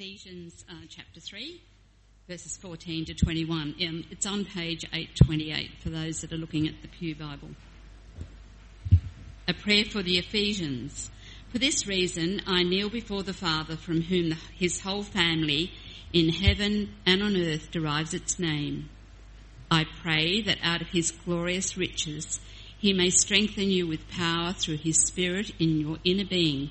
Ephesians uh, chapter 3, verses 14 to 21. Um, it's on page 828 for those that are looking at the Pew Bible. A prayer for the Ephesians. For this reason, I kneel before the Father from whom the, his whole family in heaven and on earth derives its name. I pray that out of his glorious riches, he may strengthen you with power through his Spirit in your inner being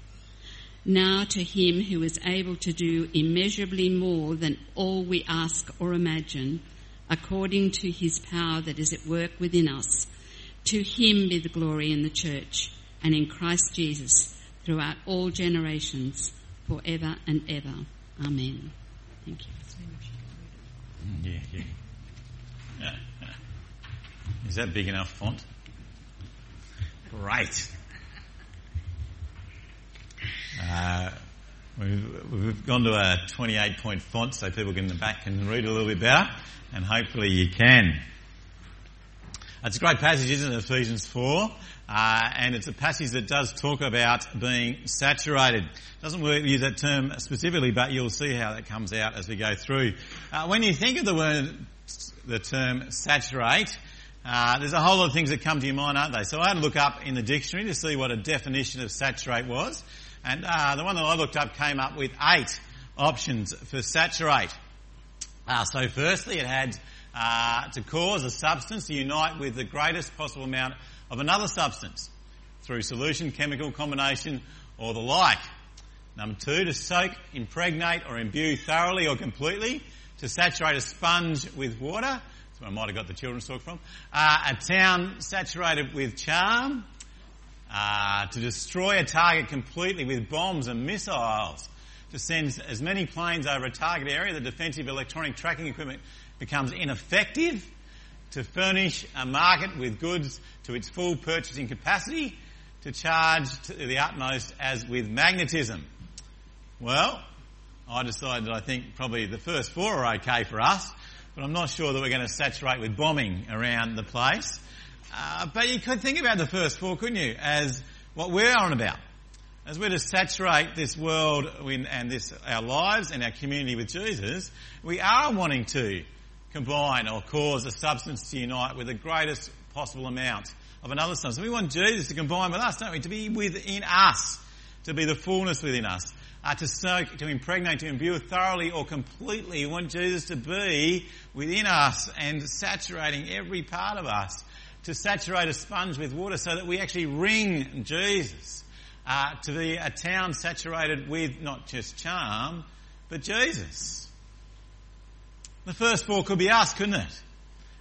Now to him who is able to do immeasurably more than all we ask or imagine, according to his power that is at work within us, to him be the glory in the church and in Christ Jesus throughout all generations, forever and ever. Amen. Thank you. Mm, yeah, yeah. Is that big enough font? Great. Uh, we've, we've, gone to a 28 point font so people in the back can read a little bit better, and hopefully you can. It's a great passage, isn't it, Ephesians 4? Uh, and it's a passage that does talk about being saturated. Doesn't use that term specifically, but you'll see how that comes out as we go through. Uh, when you think of the word, the term saturate, uh, there's a whole lot of things that come to your mind, aren't they? So I had to look up in the dictionary to see what a definition of saturate was. And uh, the one that I looked up came up with eight options for saturate. Uh, so firstly, it had uh, to cause a substance to unite with the greatest possible amount of another substance through solution, chemical combination, or the like. Number two, to soak, impregnate, or imbue thoroughly or completely. To saturate a sponge with water. That's where I might have got the children's talk from. Uh, a town saturated with charm uh, to destroy a target completely with bombs and missiles, to send as many planes over a target area, the defensive electronic tracking equipment becomes ineffective, to furnish a market with goods to its full purchasing capacity, to charge to the utmost as with magnetism. Well, I decided I think probably the first four are okay for us, but I'm not sure that we're going to saturate with bombing around the place. Uh, but you could think about the first four, couldn't you, as what we're on about. As we're to saturate this world and this, our lives and our community with Jesus, we are wanting to combine or cause a substance to unite with the greatest possible amount of another substance. We want Jesus to combine with us, don't we? To be within us, to be the fullness within us, uh, to soak, to impregnate, to imbue thoroughly or completely. We want Jesus to be within us and saturating every part of us to saturate a sponge with water so that we actually wring Jesus. Uh, to be a town saturated with not just charm, but Jesus. The first four could be us, couldn't it?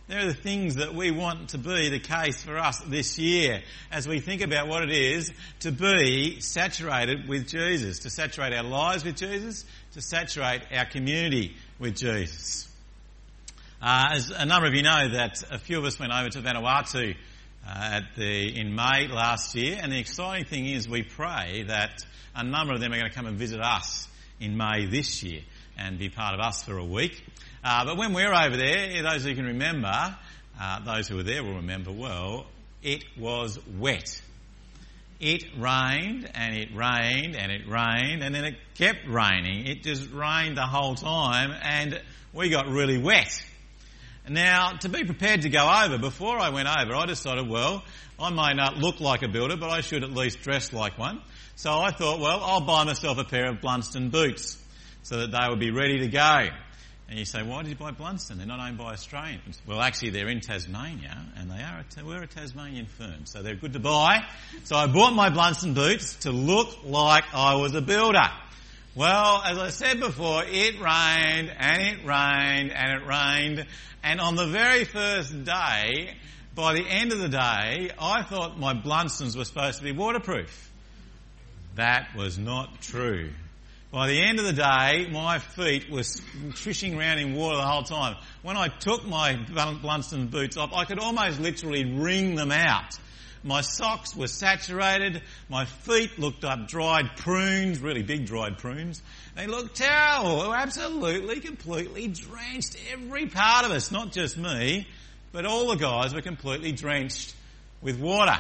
There are the things that we want to be the case for us this year as we think about what it is to be saturated with Jesus, to saturate our lives with Jesus, to saturate our community with Jesus. Uh, as a number of you know, that a few of us went over to Vanuatu uh, at the, in May last year, and the exciting thing is we pray that a number of them are going to come and visit us in May this year and be part of us for a week. Uh, but when we're over there, those who can remember, uh, those who were there will remember well, it was wet. It rained and it rained and it rained and then it kept raining. It just rained the whole time and we got really wet. Now, to be prepared to go over, before I went over, I decided, well, I may not look like a builder, but I should at least dress like one. So I thought, well, I'll buy myself a pair of Blundstone boots so that they would be ready to go. And you say, why did you buy Blundstone? They're not owned by Australians. Well, actually, they're in Tasmania, and they are a, we're a Tasmanian firm, so they're good to buy. So I bought my Blundstone boots to look like I was a builder. Well, as I said before, it rained and it rained and it rained. And on the very first day, by the end of the day, I thought my Blundstones were supposed to be waterproof. That was not true. By the end of the day, my feet were trishing around in water the whole time. When I took my Blundstone boots off, I could almost literally wring them out. My socks were saturated. My feet looked like dried prunes, really big dried prunes. They looked terrible. They were absolutely, completely drenched. Every part of us, not just me, but all the guys were completely drenched with water.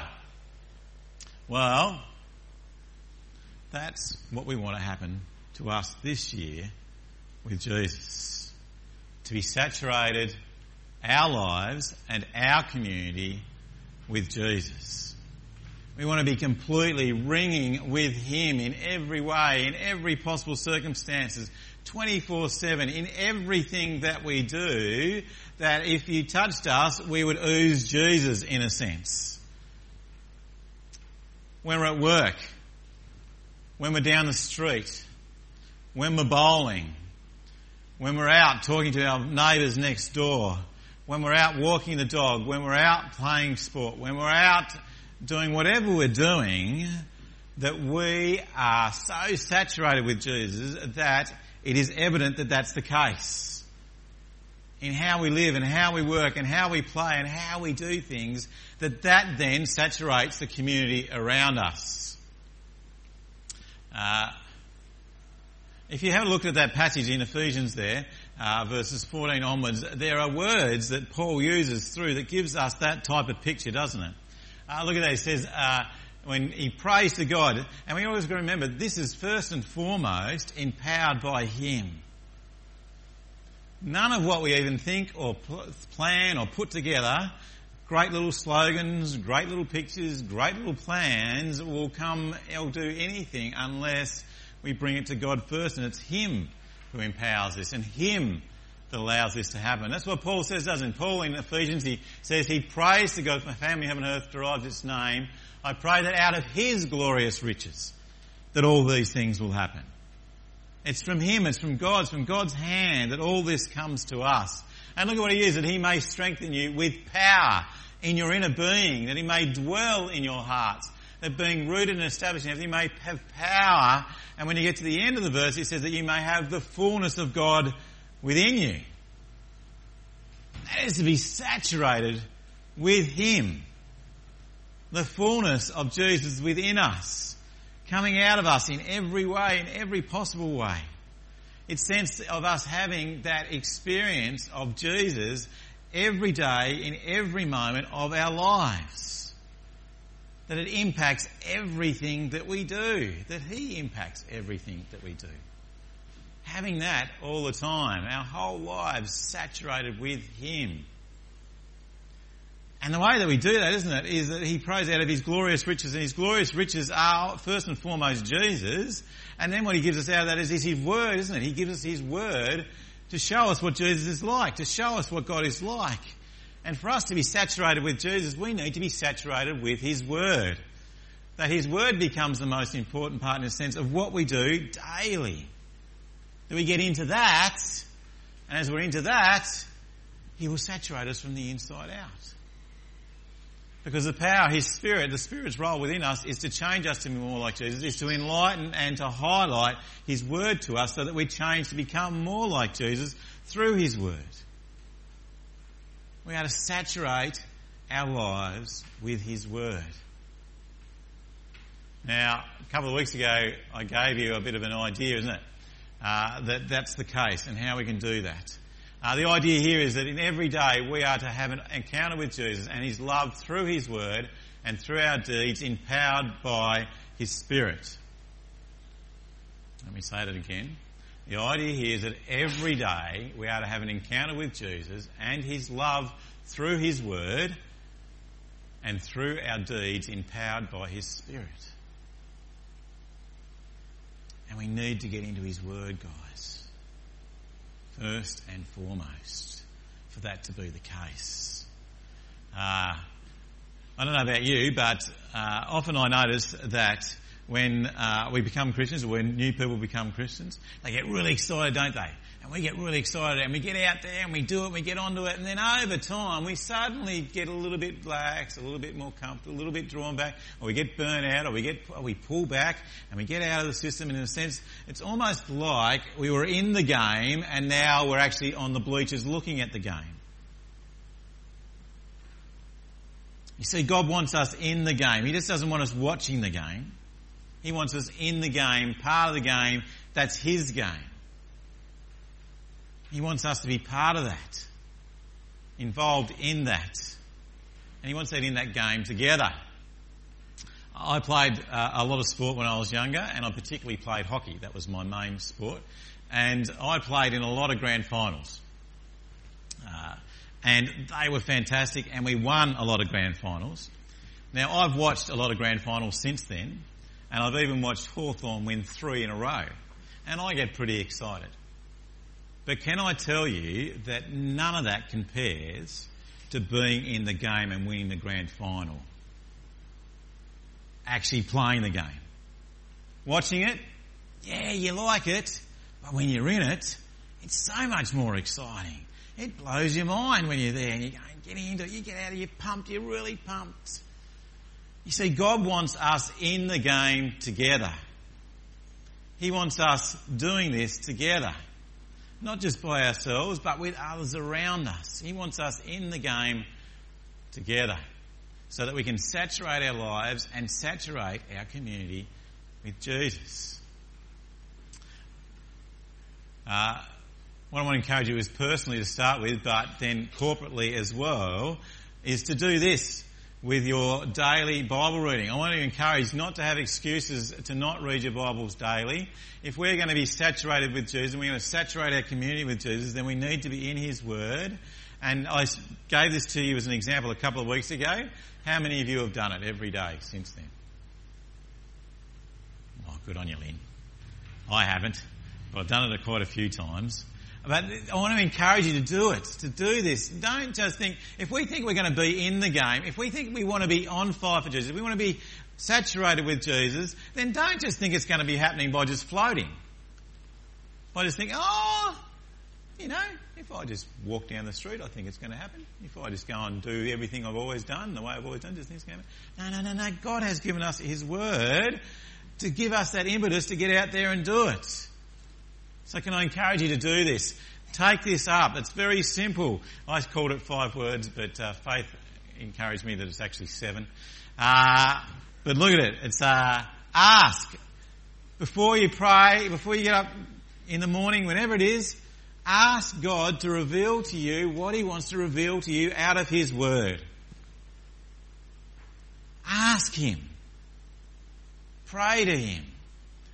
Well, that's what we want to happen to us this year with Jesus. To be saturated our lives and our community with Jesus. We want to be completely wringing with Him in every way, in every possible circumstances, 24-7, in everything that we do, that if you touched us, we would ooze Jesus in a sense. When we're at work, when we're down the street, when we're bowling, when we're out talking to our neighbours next door, when we're out walking the dog, when we're out playing sport, when we're out doing whatever we're doing, that we are so saturated with Jesus that it is evident that that's the case. In how we live and how we work and how we play and how we do things, that that then saturates the community around us. Uh, if you have a look at that passage in Ephesians there, uh, verses 14 onwards, there are words that Paul uses through that gives us that type of picture, doesn't it? Uh, look at that. He says, uh, when he prays to God, and we always got to remember this is first and foremost empowered by Him. None of what we even think or plan or put together, great little slogans, great little pictures, great little plans will come or do anything unless we bring it to God first and it's Him who empowers this and Him that allows this to happen. That's what Paul says, doesn't Paul in Ephesians, he says he prays to God, my family, heaven and earth derives its name. I pray that out of His glorious riches, that all these things will happen. It's from Him, it's from God, it's from God's hand that all this comes to us. And look at what He is, that He may strengthen you with power in your inner being, that He may dwell in your hearts, that being rooted and established in everything may have power. And when you get to the end of the verse, it says that you may have the fullness of God within you. That is to be saturated with Him. The fullness of Jesus within us, coming out of us in every way, in every possible way. It's sense of us having that experience of Jesus every day, in every moment of our lives that it impacts everything that we do, that He impacts everything that we do. Having that all the time, our whole lives saturated with Him. And the way that we do that, isn't it, is that He prays out of His glorious riches, and His glorious riches are first and foremost Jesus, and then what He gives us out of that is, is His Word, isn't it? He gives us His Word to show us what Jesus is like, to show us what God is like. And for us to be saturated with Jesus, we need to be saturated with His Word. That His Word becomes the most important part in a sense of what we do daily. That we get into that, and as we're into that, He will saturate us from the inside out. Because the power, His Spirit, the Spirit's role within us is to change us to be more like Jesus, is to enlighten and to highlight His Word to us so that we change to become more like Jesus through His Word. We are to saturate our lives with His Word. Now, a couple of weeks ago, I gave you a bit of an idea, isn't it? Uh, that that's the case and how we can do that. Uh, the idea here is that in every day we are to have an encounter with Jesus and His love through His Word and through our deeds empowered by His Spirit. Let me say that again. The idea here is that every day we are to have an encounter with Jesus and His love through His Word and through our deeds empowered by His Spirit. And we need to get into His Word, guys. First and foremost, for that to be the case. Uh, I don't know about you, but uh, often I notice that when uh, we become Christians, or when new people become Christians, they get really excited, don't they? and we get really excited and we get out there and we do it, and we get onto it, and then over time we suddenly get a little bit lax, a little bit more comfortable, a little bit drawn back, or we get burnt out, or we get, or we pull back and we get out of the system. And in a sense, it's almost like we were in the game and now we're actually on the bleachers looking at the game. You see, God wants us in the game. He just doesn't want us watching the game. He wants us in the game, part of the game. That's His game. He wants us to be part of that, involved in that. And He wants that in that game together. I played uh, a lot of sport when I was younger, and I particularly played hockey. That was my main sport. And I played in a lot of grand finals. Uh, and they were fantastic, and we won a lot of grand finals. Now, I've watched a lot of grand finals since then, and I've even watched Hawthorn win three in a row, and I get pretty excited. But can I tell you that none of that compares to being in the game and winning the grand final? Actually playing the game. Watching it, yeah, you like it, but when you're in it, it's so much more exciting. It blows your mind when you're there and you're going, getting into it, you get out of your pumped, you're really pumped. You see, God wants us in the game together. He wants us doing this together. Not just by ourselves, but with others around us. He wants us in the game together so that we can saturate our lives and saturate our community with Jesus. Uh, what I want to encourage you is personally to start with, but then corporately as well, is to do this with your daily Bible reading. I want to encourage not to have excuses to not read your Bibles daily. If we're going to be saturated with Jesus and we're going to saturate our community with Jesus, then we need to be in His Word. And I gave this to you as an example a couple of weeks ago. How many of you have done it every day since then? Oh, good on you, Lynn. I haven't, but I've done it quite a few times. But I want to encourage you to do it, to do this. Don't just think, if we think we're going to be in the game, if we think we want to be on fire for Jesus, if we want to be saturated with Jesus, then don't just think it's going to be happening by just floating. By just thinking, oh, you know, if I just walk down the street, I think it's going to happen. If I just go and do everything I've always done, the way I've always done, just think it's going to happen. No, no, no, no. God has given us His Word to give us that impetus to get out there and do it. So can I encourage you to do this? Take this up. It's very simple. I called it five words, but uh, Faith encouraged me that it's actually seven. Uh, but look at it. It's uh, ask. Before you pray, before you get up in the morning, whenever it is, ask God to reveal to you what He wants to reveal to you out of His Word. Ask Him. Pray to Him.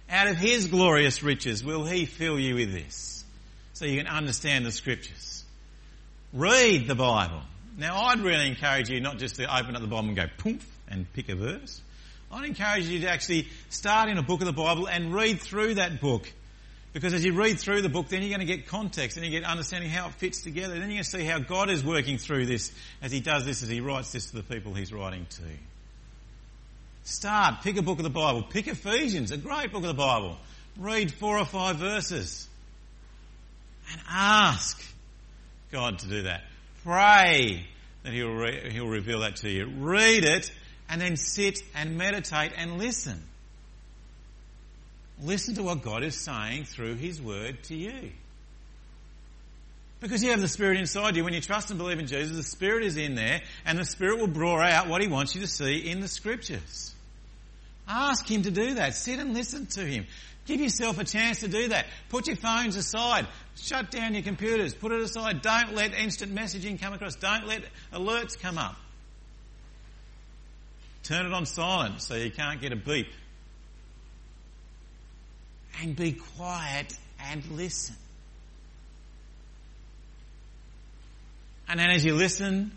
Out of His glorious riches will He fill you with this. So you can understand the scriptures. Read the Bible. Now I'd really encourage you not just to open up the Bible and go poof and pick a verse. I'd encourage you to actually start in a book of the Bible and read through that book. Because as you read through the book, then you're going to get context and you get understanding how it fits together. Then you're going to see how God is working through this as He does this, as He writes this to the people He's writing to. Start, pick a book of the Bible. Pick Ephesians, a great book of the Bible. Read four or five verses. And ask God to do that. Pray that He'll, re- he'll reveal that to you. Read it and then sit and meditate and listen. Listen to what God is saying through His Word to you. Because you have the Spirit inside you. When you trust and believe in Jesus, the Spirit is in there and the Spirit will draw out what He wants you to see in the Scriptures. Ask Him to do that. Sit and listen to Him. Give yourself a chance to do that. Put your phones aside. Shut down your computers. Put it aside. Don't let instant messaging come across. Don't let alerts come up. Turn it on silent so you can't get a beep. And be quiet and listen. And then as you listen,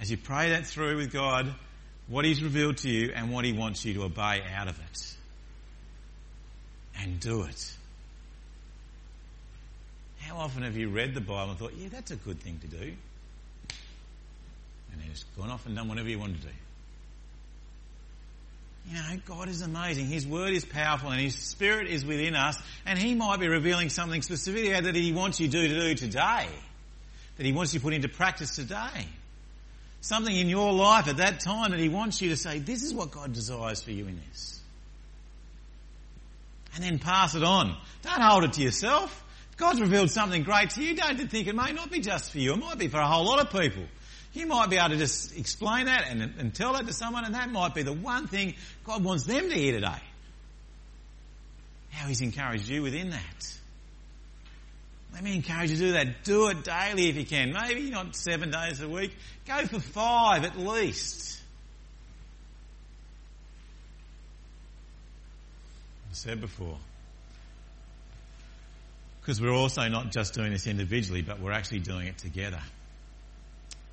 as you pray that through with God, what He's revealed to you and what He wants you to obey out of it. And do it. How often have you read the Bible and thought, yeah, that's a good thing to do? And then just gone off and done whatever you want to do. You know, God is amazing. His word is powerful and His Spirit is within us and He might be revealing something specifically that He wants you to do today. That He wants you to put into practice today. Something in your life at that time that He wants you to say, this is what God desires for you in this. And then pass it on. Don't hold it to yourself. God's revealed something great to you, don't think it may not be just for you. It might be for a whole lot of people. You might be able to just explain that and, and tell that to someone and that might be the one thing God wants them to hear today. How He's encouraged you within that. Let me encourage you to do that. Do it daily if you can. Maybe not seven days a week. Go for five at least. I said before. Because we're also not just doing this individually, but we're actually doing it together.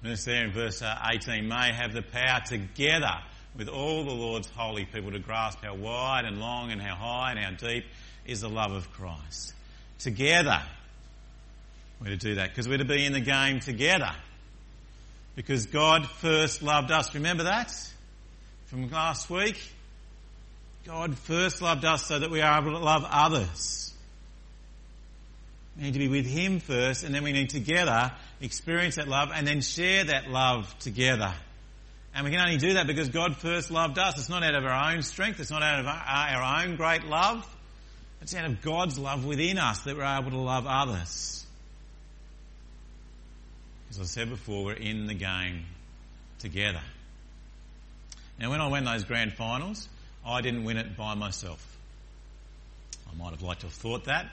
Notice there in verse uh, 18, may have the power together with all the Lord's holy people to grasp how wide and long and how high and how deep is the love of Christ. Together, we're to do that because we're to be in the game together. Because God first loved us. Remember that from last week? God first loved us so that we are able to love others. We need to be with Him first and then we need together experience that love and then share that love together. And we can only do that because God first loved us. It's not out of our own strength. It's not out of our own great love. It's out of God's love within us that we're able to love others. As I said before, we're in the game together. Now when I won those grand finals, I didn't win it by myself. I might have liked to have thought that.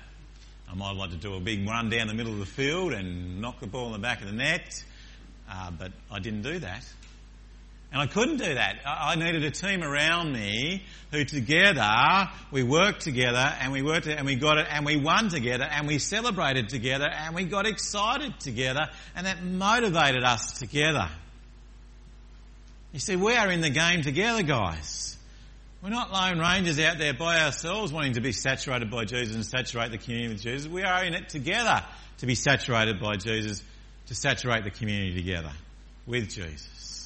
I might have liked to do a big run down the middle of the field and knock the ball in the back of the net, uh, but I didn't do that. And I couldn't do that. I needed a team around me who together, we worked together and we worked and we got it and we won together and we celebrated together and we got excited together and that motivated us together. You see, we are in the game together, guys. We're not lone rangers out there by ourselves wanting to be saturated by Jesus and saturate the community with Jesus. We are in it together to be saturated by Jesus, to saturate the community together with Jesus.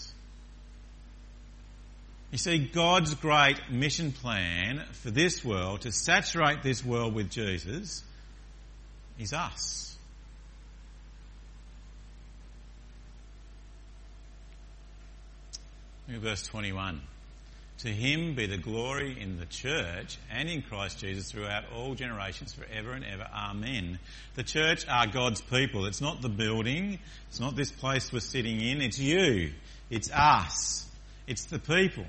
You see, God's great mission plan for this world, to saturate this world with Jesus, is us. Look at verse 21. To him be the glory in the church and in Christ Jesus throughout all generations forever and ever. Amen. The church are God's people. It's not the building. It's not this place we're sitting in. It's you. It's us. It's the people.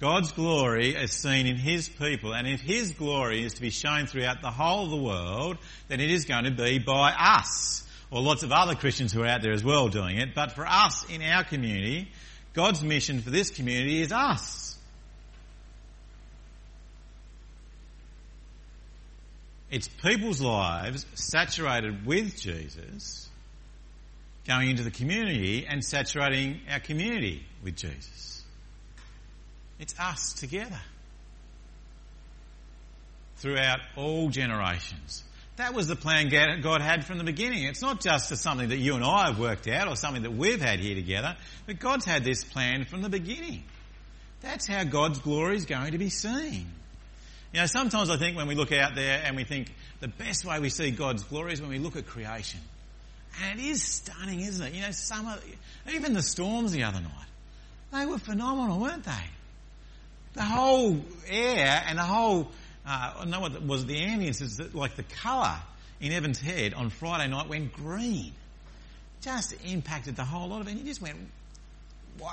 God's glory is seen in His people, and if His glory is to be shown throughout the whole of the world, then it is going to be by us, or lots of other Christians who are out there as well doing it. But for us in our community, God's mission for this community is us. It's people's lives saturated with Jesus going into the community and saturating our community with Jesus. It's us together throughout all generations. That was the plan God had from the beginning. It's not just something that you and I have worked out or something that we've had here together, but God's had this plan from the beginning. That's how God's glory is going to be seen. You know, sometimes I think when we look out there and we think the best way we see God's glory is when we look at creation. And it is stunning, isn't it? You know, some of, even the storms the other night, they were phenomenal, weren't they? The whole air and the whole uh, know what was the ambience is that like the colour in Evans Head on Friday night went green. Just impacted the whole lot of it. And you just went, wow.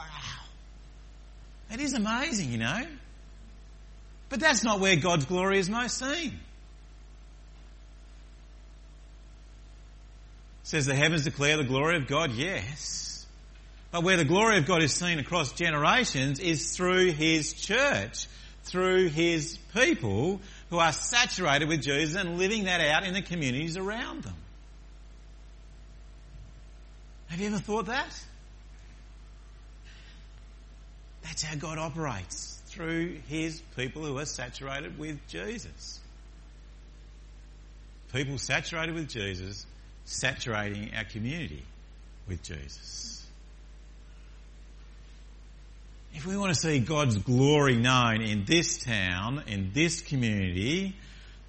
It is amazing, you know. But that's not where God's glory is most seen. says the heavens declare the glory of God, yes. But where the glory of God is seen across generations is through His church through his people who are saturated with Jesus and living that out in the communities around them. Have you ever thought that? That's how God operates through his people who are saturated with Jesus. People saturated with Jesus, saturating our community with Jesus. If we want to see God's glory known in this town, in this community,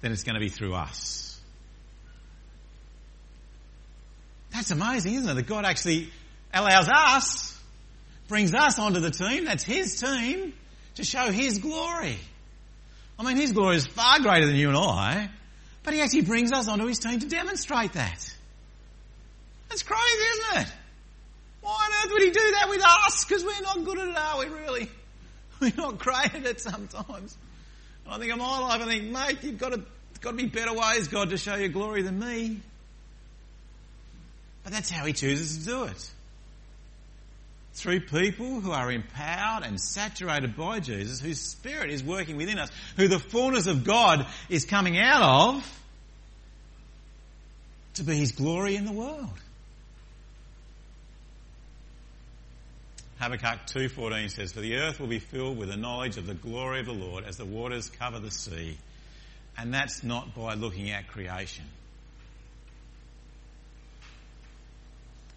then it's going to be through us. That's amazing, isn't it? That God actually allows us, brings us onto the team, that's His team, to show His glory. I mean, His glory is far greater than you and I, but He actually brings us onto His team to demonstrate that. That's crazy, isn't it? Why on earth would he do that with us? Because we're not good at it, are we really? We're not great at it sometimes. And I think of my life, I think, mate, you've got to, got to be better ways, God, to show your glory than me. But that's how he chooses to do it. Through people who are empowered and saturated by Jesus, whose spirit is working within us, who the fullness of God is coming out of, to be his glory in the world. Habakkuk 2.14 says, For the earth will be filled with the knowledge of the glory of the Lord as the waters cover the sea. And that's not by looking at creation.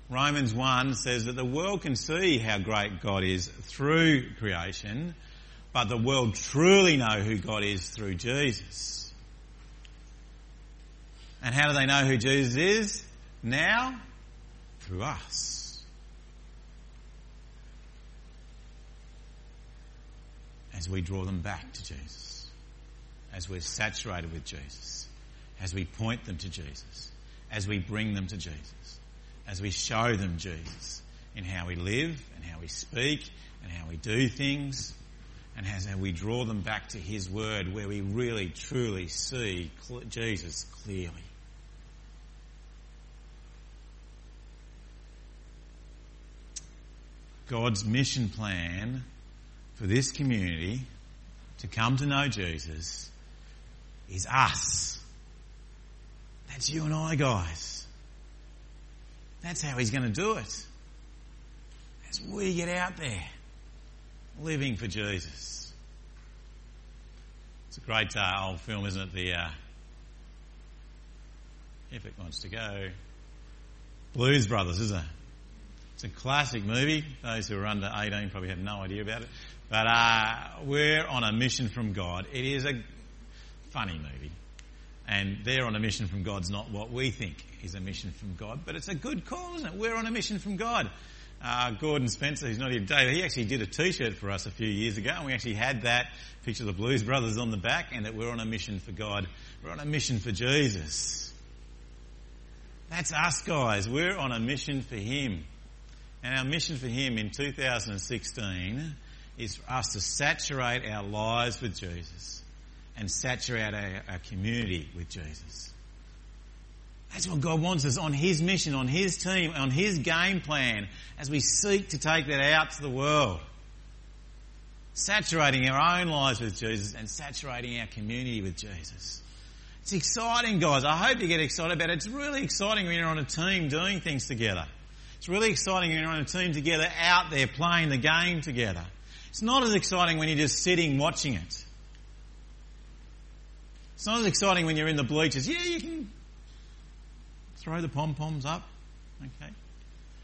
Romans 1 says that the world can see how great God is through creation, but the world truly know who God is through Jesus. And how do they know who Jesus is? Now? Through us. As we draw them back to Jesus, as we're saturated with Jesus, as we point them to Jesus, as we bring them to Jesus, as we show them Jesus in how we live and how we speak and how we do things, and as we draw them back to His Word where we really truly see Jesus clearly. God's mission plan for this community to come to know Jesus is us. That's you and I, guys. That's how he's going to do it. As we get out there living for Jesus. It's a great uh, old film, isn't it? The uh, if it wants to go, Blues Brothers, isn't it? It's a classic movie. Those who are under 18 probably have no idea about it. But uh, we're on a mission from God. It is a funny movie. And they're on a mission from God's not what we think is a mission from God, but it's a good call, isn't it? We're on a mission from God. Uh, Gordon Spencer, who's not here today, he actually did a t-shirt for us a few years ago and we actually had that picture of the Blues Brothers on the back and that we're on a mission for God. We're on a mission for Jesus. That's us guys. We're on a mission for Him. And our mission for Him in 2016 is for us to saturate our lives with Jesus and saturate our, our community with Jesus. That's what God wants us on His mission, on His team, on His game plan as we seek to take that out to the world. Saturating our own lives with Jesus and saturating our community with Jesus. It's exciting, guys. I hope you get excited about it. It's really exciting when you're on a team doing things together. It's really exciting when you're on a team together out there playing the game together. It's not as exciting when you're just sitting watching it. It's not as exciting when you're in the bleachers. Yeah, you can throw the pom poms up. Okay.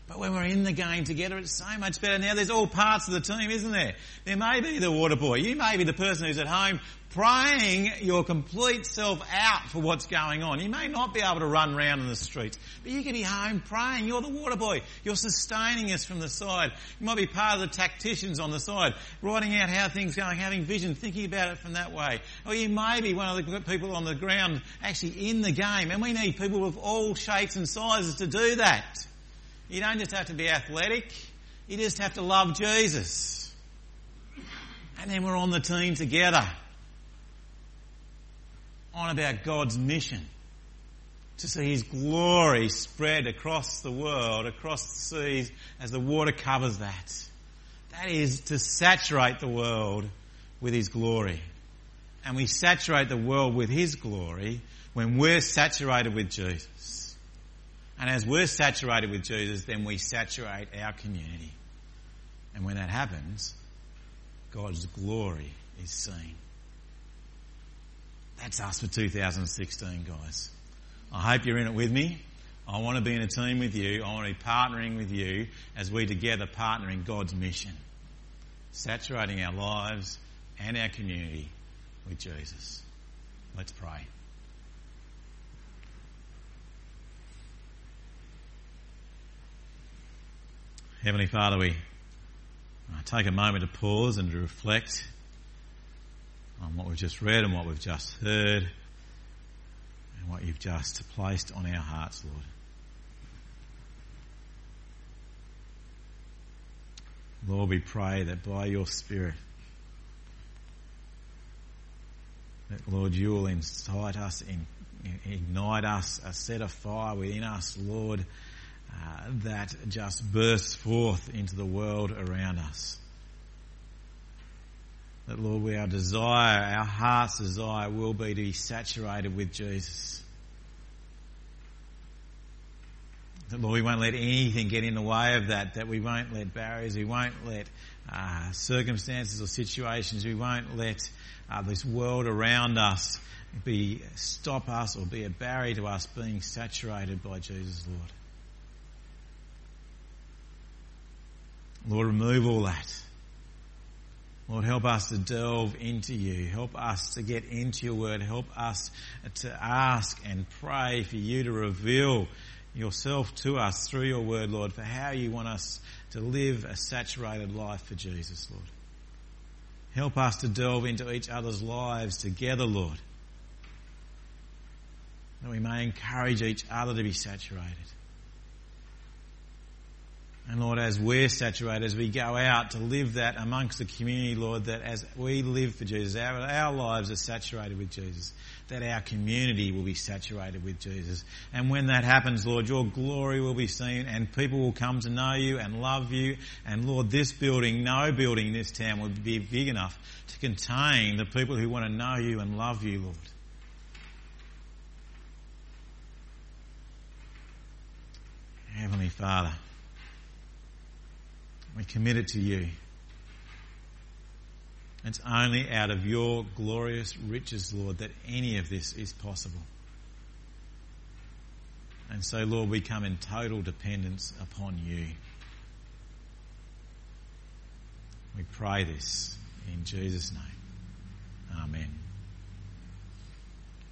But when we're in the game together, it's so much better. Now there's all parts of the team, isn't there? There may be the water boy. You may be the person who's at home praying your complete self out for what's going on. You may not be able to run around in the streets, but you can be home praying. You're the water boy. You're sustaining us from the side. You might be part of the tacticians on the side, writing out how things are going, having vision, thinking about it from that way. Or you may be one of the people on the ground actually in the game, and we need people of all shapes and sizes to do that. You don't just have to be athletic, you just have to love Jesus. And then we're on the team together. On about God's mission. To see His glory spread across the world, across the seas, as the water covers that. That is to saturate the world with His glory. And we saturate the world with His glory when we're saturated with Jesus. And as we're saturated with Jesus, then we saturate our community. And when that happens, God's glory is seen. That's us for 2016, guys. I hope you're in it with me. I want to be in a team with you. I want to be partnering with you as we together partner in God's mission. saturating our lives and our community with Jesus. Let's pray. Heavenly Father, we uh, take a moment to pause and to reflect on what we've just read and what we've just heard and what you've just placed on our hearts, Lord. Lord, we pray that by your Spirit, that Lord, you will incite us, ignite us, uh, set a fire within us, Lord, uh, that just bursts forth into the world around us. That Lord, we, our desire, our heart's desire will be to be saturated with Jesus. That Lord, we won't let anything get in the way of that, that we won't let barriers, we won't let uh, circumstances or situations, we won't let uh, this world around us be stop us or be a barrier to us being saturated by Jesus, Lord. Lord, remove all that. Lord, help us to delve into you. Help us to get into your word. Help us to ask and pray for you to reveal yourself to us through your word, Lord, for how you want us to live a saturated life for Jesus, Lord. Help us to delve into each other's lives together, Lord, that we may encourage each other to be saturated. And Lord, as we're saturated, as we go out to live that amongst the community, Lord, that as we live for Jesus, our, our lives are saturated with Jesus, that our community will be saturated with Jesus. And when that happens, Lord, your glory will be seen and people will come to know you and love you. And Lord, this building, no building in this town will be big enough to contain the people who want to know you and love you, Lord. Heavenly Father, we commit it to you. It's only out of your glorious riches, Lord, that any of this is possible. And so, Lord, we come in total dependence upon you. We pray this in Jesus' name. Amen.